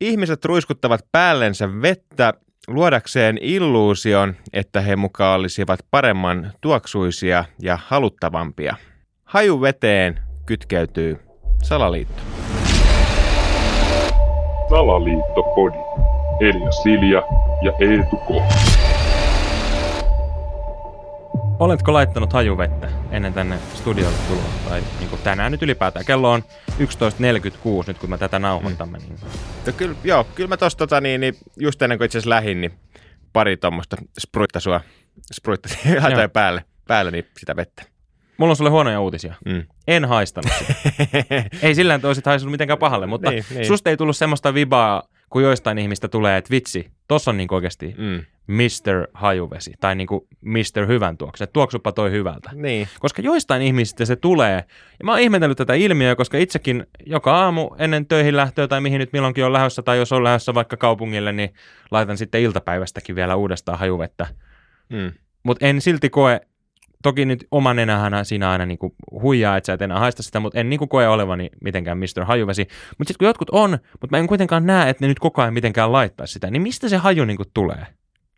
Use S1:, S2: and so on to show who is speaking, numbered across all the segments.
S1: Ihmiset ruiskuttavat päällensä vettä luodakseen illuusion, että he mukaan olisivat paremman tuoksuisia ja haluttavampia. Haju veteen kytkeytyy salaliitto.
S2: Salaliittopodi. Elia Silja ja Eetu K.
S3: Oletko laittanut hajuvettä ennen tänne studiolle tuloa? Tai niin kuin tänään nyt ylipäätään. Kello on 11.46 nyt, kun mä tätä nauhoitamme. Mm. Niin...
S1: No, kyllä, joo, kyllä mä tosta tota, niin, niin, just ennen kuin itse asiassa lähin, niin pari tuommoista spruittasua, spruittasin päälle, päälle niin sitä vettä.
S3: Mulla on sulle huonoja uutisia. Mm. En haistanut sitä. ei sillä että olisit haistanut mitenkään pahalle, mutta niin, niin. susta ei tullut semmoista vibaa, kun joistain ihmistä tulee, että vitsi, tossa on niin oikeasti mm. Mr. Hajuvesi tai niin kuin Mr. Hyvän tuoksu. Tuoksupa toi hyvältä.
S1: Niin.
S3: Koska joistain ihmisistä se tulee. Ja mä oon ihmetellyt tätä ilmiöä, koska itsekin joka aamu ennen töihin lähtöä tai mihin nyt milloinkin on lähdössä tai jos on lähdössä vaikka kaupungille, niin laitan sitten iltapäivästäkin vielä uudestaan hajuvettä. Mm. Mutta en silti koe, toki nyt oma nenähän siinä aina niinku huijaa, että sä et enää haista sitä, mutta en niinku koe olevani mitenkään Mr. Hajuvesi. Mutta sitten kun jotkut on, mutta mä en kuitenkaan näe, että ne nyt koko ajan mitenkään laittaa sitä, niin mistä se haju niinku tulee?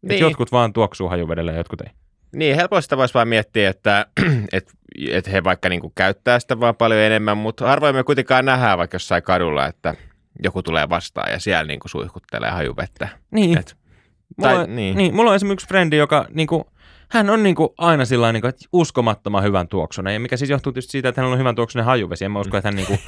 S3: Niin. Että jotkut vaan tuoksuu hajuvedellä ja jotkut ei.
S1: Niin, helposti voisi vaan miettiä, että, että, että he vaikka niin kuin käyttää sitä vaan paljon enemmän, mutta harvoin me kuitenkaan nähdään vaikka jossain kadulla, että joku tulee vastaan ja siellä niin kuin suihkuttelee hajuvettä.
S3: Niin. Et, tai, mulla, on, niin. niin. Mulla on esimerkiksi frendi, joka niin kuin, hän on niin kuin aina sillä niin että uskomattoman hyvän tuoksunen, ja mikä siis johtuu tietysti siitä, että hän on hyvän tuoksunen hajuvesi. En mä usko, että hän niin kuin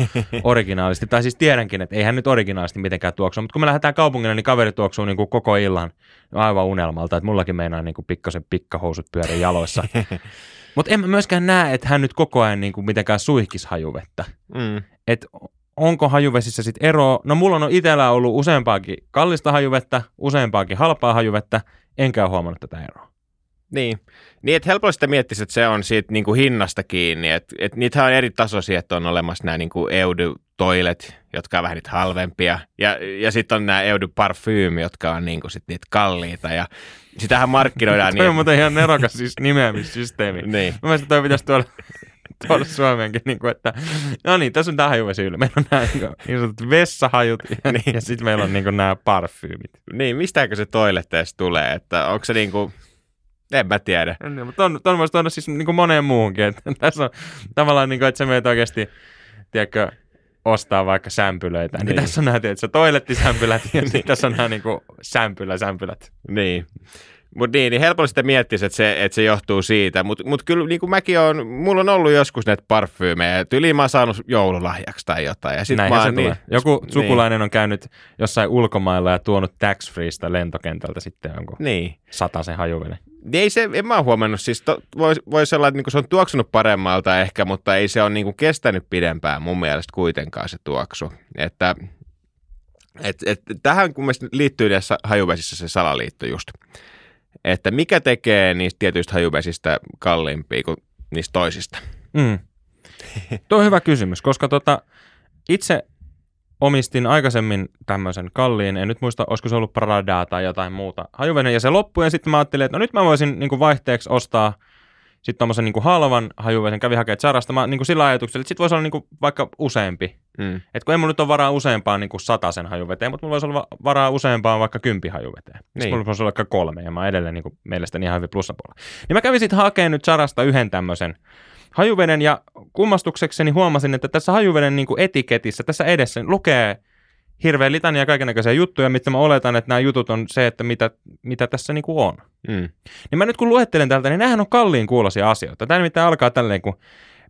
S3: originaalisti, tai siis tiedänkin, että ei hän nyt originaalisti mitenkään tuoksu, mutta kun me lähdetään kaupungille, niin kaveri tuoksuu niin kuin koko illan aivan unelmalta, että mullakin meinaa niin kuin pikkasen pikkahousut pyörii jaloissa. mutta en mä myöskään näe, että hän nyt koko ajan niin kuin mitenkään suihkis hajuvettä. Mm. Et onko hajuvesissä sitten eroa? No mulla on itsellä ollut useampaakin kallista hajuvettä, useampaakin halpaa hajuvettä, enkä ole huomannut tätä eroa.
S1: Niin, niin että helposti miettisi, että se on siitä niin kuin hinnasta kiinni. Että että niitähän on eri tasoisia, että on olemassa nämä niin kuin Eudy-toilet, jotka on vähän niitä halvempia. Ja, ja sitten on nämä Eudy Parfym, jotka on niin kuin sit niitä kalliita. Ja sitähän markkinoidaan
S3: niin. On muuten ihan nerokas siis nimeämissysteemi.
S1: niin.
S3: Mä mielestä toi pitäisi tuolla tuolla Suomeenkin, niin kuin, että no niin, tässä on tämä hajuvesi yllä. Meillä on nämä niin, niin sanotut vessahajut ja, niin. ja sitten meillä on niin kuin, nämä parfyymit.
S1: Niin, mistäkö se toilet edes tulee? Että onko se niin kuin, en mä tiedä.
S3: Niin, mutta ton, ton voisi tuoda siis niin kuin moneen muuhunkin. Että tässä on tavallaan, niin kuin, että sä menet oikeasti, tiedätkö, ostaa vaikka sämpylöitä. Niin, niin tässä on nämä, tiedätkö, toilettisämpylät ja niin. tässä on nämä niin kuin, sämpylä, sämpylät.
S1: Niin. Mutta niin, niin helposti sitä miettisi, että se, että se johtuu siitä. Mutta mut kyllä niin kuin mäkin on, mulla on ollut joskus näitä parfyymejä. Yli mä oon saanut joululahjaksi tai jotain. Ja sit
S3: Näinhän
S1: mä
S3: se niin, Joku niin. sukulainen on käynyt jossain ulkomailla ja tuonut tax freeista lentokentältä sitten jonkun niin. sen hajuveden.
S1: Niin ei se, en mä huomannut, siis to, voi, voisi olla, että niin se on tuoksunut paremmalta ehkä, mutta ei se ole niin kestänyt pidempään mun mielestä kuitenkaan se tuoksu. Että et, et, tähän kun liittyy näissä hajuvesissä se salaliitto just, että mikä tekee niistä tietyistä hajuvesistä kalliimpia kuin niistä toisista? Mm.
S3: Tuo on hyvä kysymys, koska tota, itse omistin aikaisemmin tämmöisen kalliin, en nyt muista, olisiko se ollut Pradaa tai jotain muuta hajuveden, ja se loppui, ja sitten mä ajattelin, että no nyt mä voisin niin kuin vaihteeksi ostaa sitten tuommoisen niin halvan hajuveden, kävi hakemaan Zarasta, mä niin kuin sillä ajatuksella, että sitten voisi olla niin kuin vaikka useampi. Mm. Että kun ei mulla nyt ole varaa useampaan niin sen hajuveteen, mutta mulla voisi olla varaa useampaan vaikka kympi hajuveteen. Niin. Sitten mulla voisi olla vaikka kolme, ja mä edelleen niin kuin mielestäni ihan hyvin plussapuolella. Niin mä kävin sitten hakemaan nyt Zarasta yhden tämmöisen hajuveden ja kummastuksekseni huomasin, että tässä hajuveden niin kuin etiketissä, tässä edessä lukee hirveän litania kaikenlaisia juttuja, mitä mä oletan, että nämä jutut on se, että mitä, mitä tässä niin kuin on. Mm. Niin mä nyt kun luettelen täältä, niin nämähän on kalliin kuulosia asioita. Tämä nimittäin alkaa tälleen kuin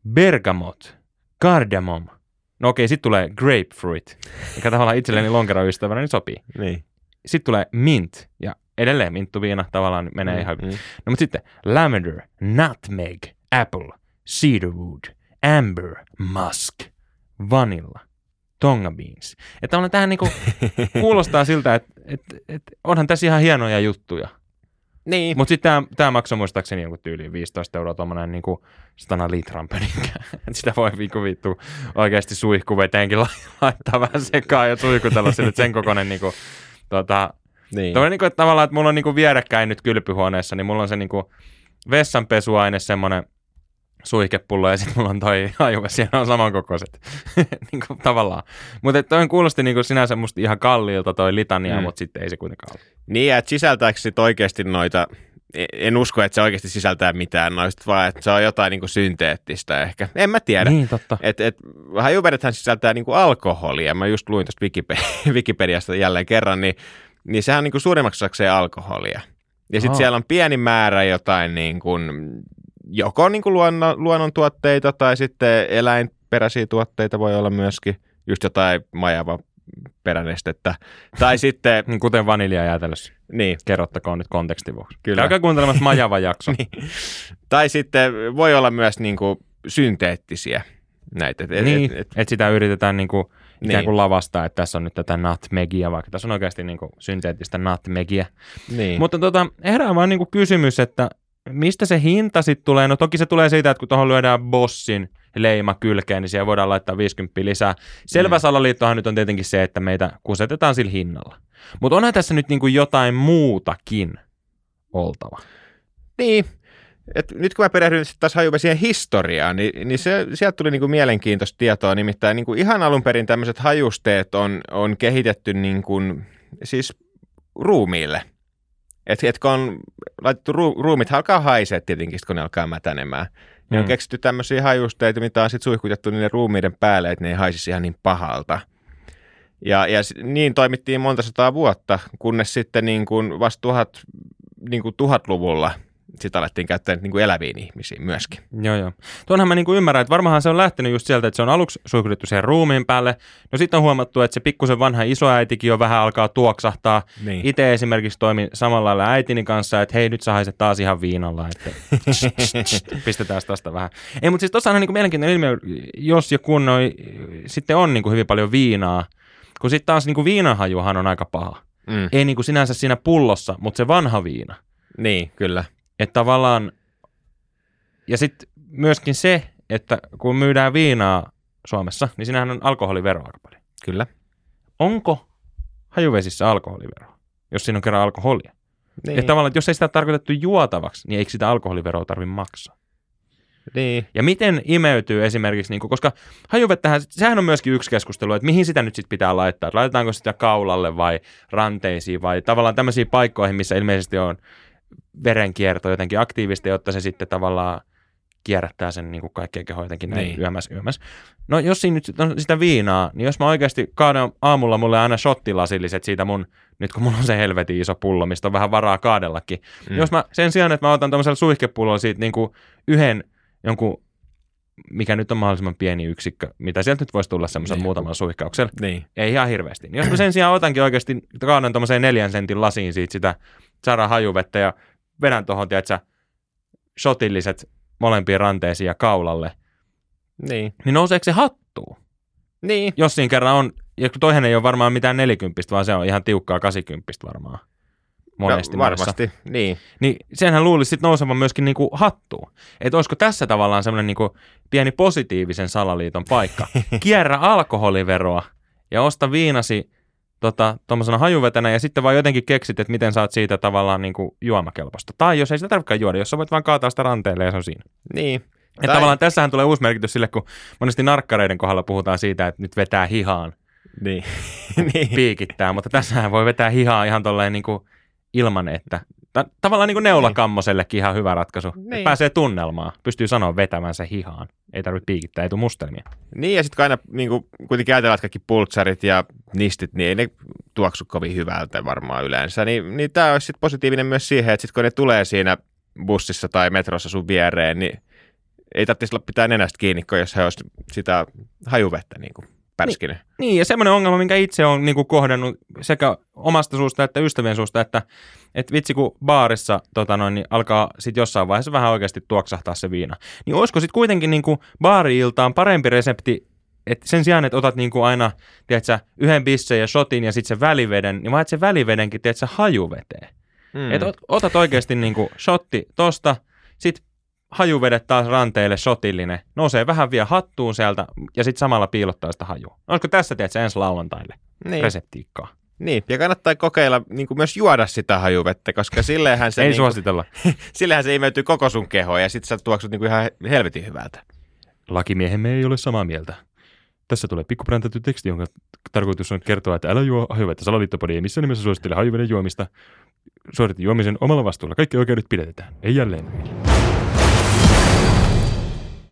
S3: bergamot, cardamom. No okei, sitten tulee grapefruit, mikä tavallaan itselleni lonkeroystävänä niin sopii.
S1: Niin.
S3: Sitten tulee mint, ja edelleen minttuviina tavallaan menee mm, ihan mm. No mutta sitten lavender, nutmeg, apple, cedarwood, amber, musk, vanilla, tonga beans. Että on tähän niinku, kuulostaa siltä, että et, et, onhan tässä ihan hienoja juttuja.
S1: Niin.
S3: Mutta sitten tämä, maksoi muistaakseni jonkun tyyliin 15 euroa tuommoinen niinku satana litran pönikkä. sitä voi viikko vittu oikeasti suihkuveteenkin laittaa vähän sekaan ja suihkutella sille, sen kokoinen niinku, tota, niin. Toi, niinku, että tavallaan, että mulla on niinku vierekkäin nyt kylpyhuoneessa, niin mulla on se niinku vessanpesuaine semmoinen suihkepullo ja sitten mulla on toi ja ne on samankokoiset. niin kuin tavallaan. Mutta toi kuulosti niin kuin sinänsä musta ihan kalliilta toi litania, mm. mutta sitten ei se kuitenkaan ole.
S1: Niin, että sisältääkö sit oikeasti noita, e- en usko, että se oikeasti sisältää mitään noista, vaan että se on jotain niin kuin synteettistä ehkä. En mä tiedä.
S3: Niin, totta.
S1: Et, et, hajuvedethän sisältää niin kuin alkoholia. Mä just luin tuosta Wikipe- Wikipediasta jälleen kerran, niin, niin sehän on niin kuin suurimmaksi osakseen alkoholia. Ja sitten
S3: Aa.
S1: siellä on pieni määrä jotain niin kuin, joko niin kuin luonnon, luonnontuotteita tai sitten eläinperäisiä tuotteita voi olla myöskin, just jotain majava peränestettä. Tai sitten,
S3: Niin kuten vanilja jäätelössä.
S1: niin,
S3: Kerrottakoon nyt kontekstin vuoksi.
S1: Kyllä.
S3: Käykää kuuntelemassa Majava jakso.
S1: niin. tai sitten voi olla myös niin kuin synteettisiä näitä. Et, et-
S3: niin,
S1: et- et-
S3: että sitä yritetään niinku ikään
S1: Niin.
S3: kuin lavastaa, että tässä on nyt tätä nutmegia, vaikka tässä on oikeasti niinku synteettistä nutmegia.
S1: niin.
S3: Mutta tota, herää vaan niinku kysymys, että mistä se hinta sitten tulee? No toki se tulee siitä, että kun tuohon lyödään bossin leima kylkeen, niin siihen voidaan laittaa 50 lisää. Selvä
S1: Mm.
S3: salaliittohan nyt on tietenkin se, että meitä kusetetaan sillä hinnalla. Mutta onhan tässä nyt niinku jotain muutakin oltava.
S1: Niin. Et nyt kun mä perehdyin sitten taas hajuvesien historiaan, niin, niin se, sieltä tuli niinku mielenkiintoista tietoa. Nimittäin niinku ihan alun perin tämmöiset hajusteet on, on kehitetty niinku, siis ruumiille. Et, et kun on laitettu ru, ruumit alkaa haisee tietenkin, kun ne alkaa mätänemään. Niin on
S3: Mm.
S1: keksitty tämmöisiä hajusteita, mitä on sitten suihkutettu niiden ruumiiden päälle, että ne ei haisisi ihan niin pahalta. Ja, ja niin toimittiin monta sataa vuotta, kunnes sitten niin kuin vasta tuhat, niin kuin tuhatluvulla sitä alettiin käyttää niin kuin eläviin ihmisiin myöskin.
S3: Joo, joo. Tuonhan mä niinku ymmärrän, että varmahan se on lähtenyt just sieltä, että se on aluksi suihkutettu siihen ruumiin päälle. No sitten on huomattu, että se pikkusen vanha isoäitikin jo vähän alkaa tuoksahtaa.
S1: Niin.
S3: Itse esimerkiksi toimin samalla lailla äitini kanssa, että hei nyt sä haiset taas ihan viinalla, että pistetään tästä vähän. Ei, mutta siis tuossa on niinku mielenkiintoinen ilmiö, jos ja kun noi, sitten on niinku hyvin paljon viinaa, kun sitten taas niinku viinanhajuhan on aika paha.
S1: Mm.
S3: Ei niinku sinänsä siinä pullossa, mutta se vanha viina.
S1: Niin, kyllä.
S3: Että tavallaan, ja sitten myöskin se, että kun myydään viinaa Suomessa, niin siinähän on alkoholivero aika paljon.
S1: Kyllä.
S3: Onko hajuvesissä alkoholivero, jos siinä on kerran alkoholia?
S1: Niin.
S3: Että tavallaan, että jos ei sitä tarkoitettu juotavaksi, niin eikö sitä alkoholiveroa tarvitse maksaa?
S1: niin.
S3: Ja miten imeytyy esimerkiksi, niin kuin, koska hajuvettähän, sehän on myöskin yksi keskustelu, että mihin sitä nyt sitten pitää laittaa. Laitetaanko sitä kaulalle vai ranteisiin vai tavallaan tämmöisiin paikkoihin, missä ilmeisesti on verenkierto jotenkin aktiivista, jotta se sitten tavallaan kierrättää sen niin kuin kaikkien kehoa jotenkin näin
S1: Niin.
S3: yömäs, yömäs. No jos siinä nyt on sitä viinaa, niin jos mä oikeasti kaadan aamulla mulle aina shottilasilliset siitä mun, nyt kun mulla on se helvetin iso pullo, mistä on vähän varaa kaadellakin,
S1: Mm.
S3: niin jos mä sen sijaan, että mä otan tämmöisellä suihkepullolla siitä niin kuin yhden jonkun, mikä nyt on mahdollisimman pieni yksikkö, mitä sieltä nyt voisi tulla semmoisen
S1: Niin.
S3: muutamalla suihkauksella,
S1: Niin.
S3: ei ihan hirveästi. Niin jos mä sen sijaan otankin oikeasti, kaadan tuommoiseen neljän sentin lasiin siitä sitä saadaan hajuvettä ja vedän tuohon, tiedätkö, shotilliset molempiin ranteisiin ja kaulalle,
S1: Niin.
S3: niin nouseeko se hattuun?
S1: Niin.
S3: Jos siinä kerran on, ja toihan ei ole varmaan mitään 40, vaan se on ihan tiukkaa 80 varmaan. Monesti
S1: no, varmasti. Niin.
S3: Niin senhän luulisi sitten nousevan myöskin niinku hattuun. Että olisiko tässä tavallaan semmoinen niinku pieni positiivisen salaliiton paikka. Kierrä alkoholiveroa ja osta viinasi tota, tuommoisena hajuvetenä ja sitten vaan jotenkin keksit, että miten saat siitä tavallaan niinku juomakelpoista. Tai jos ei sitä tarvitsekaan juoda, jos sä voit vaan kaataa sitä ranteelle ja se on siinä.
S1: Niin.
S3: Että tavallaan tässähän tulee uusi merkitys sille, kun monesti narkkareiden kohdalla puhutaan siitä, että nyt vetää hihaan,
S1: Niin. niin.
S3: piikittää, mutta tässähän voi vetää hihaa ihan tolleen niin kuin ilman, että ta- tavallaan niin kuin neulakammosellekin ihan hyvä ratkaisu. Niin.
S1: Niin.
S3: Pääsee tunnelmaan, pystyy sanoa vetämänsä hihaan. Ei tarvitse piikittää, ei tule mustelmia.
S1: Niin, ja sitten kun aina niin kuin, kuitenkin ajatellaan, että kaikki pultsarit ja nistit, niin ei ne tuoksu kovin hyvältä varmaan yleensä. Niin, niin tämä olisi sitten positiivinen myös siihen, että sitten kun ne tulee siinä bussissa tai metrossa sun viereen, niin ei tarvitsisi olla pitää nenästä kiinni, jos he olisi sitä hajuvettä niin kuin pärskinyt.
S3: Niin, ja semmoinen ongelma, minkä itse on niin kuin kohdannut sekä omasta suusta että ystävien suusta, että, että vitsi kun baarissa tota noin, niin alkaa sitten jossain vaiheessa vähän oikeasti tuoksahtaa se viina. Niin olisiko sitten kuitenkin niin kuin baari-iltaan parempi resepti, että sen sijaan, että otat niin kuin aina tiedätkö, yhden bissen ja shotin ja sitten sen väliveden, niin vaat sen välivedenkin tiedätkö, hajuveteen.
S1: Mm.
S3: Mm. Että ot, otat oikeasti niin kuin shotti tosta, sitten hajuvedet taas ranteille shotillinen, nousee vähän vielä hattuun sieltä ja sitten samalla piilottaa sitä hajua. Olisiko tässä, tiedätkö, ensi lauantaille
S1: niin.
S3: reseptiikkaa?
S1: Niin, ja kannattaa kokeilla niin kuin myös juoda sitä hajuvettä, koska silleenhän se,
S3: Ei
S1: niin
S3: suositella.
S1: silleenhän se imeytyy koko sun kehoon ja sitten sä tuoksut niin kuin ihan helvetin hyvältä.
S3: Lakimiehemme ei ole samaa mieltä. Tässä tulee pikkuprääntätty teksti, jonka tarkoitus on kertoa, että älä juo hajuvettä. Salaliittopodi ei missään nimessä suosittele hajuveden juomista. Suoritin juomisen omalla vastuulla. Kaikki oikeudet pidetään. Ei jälleen.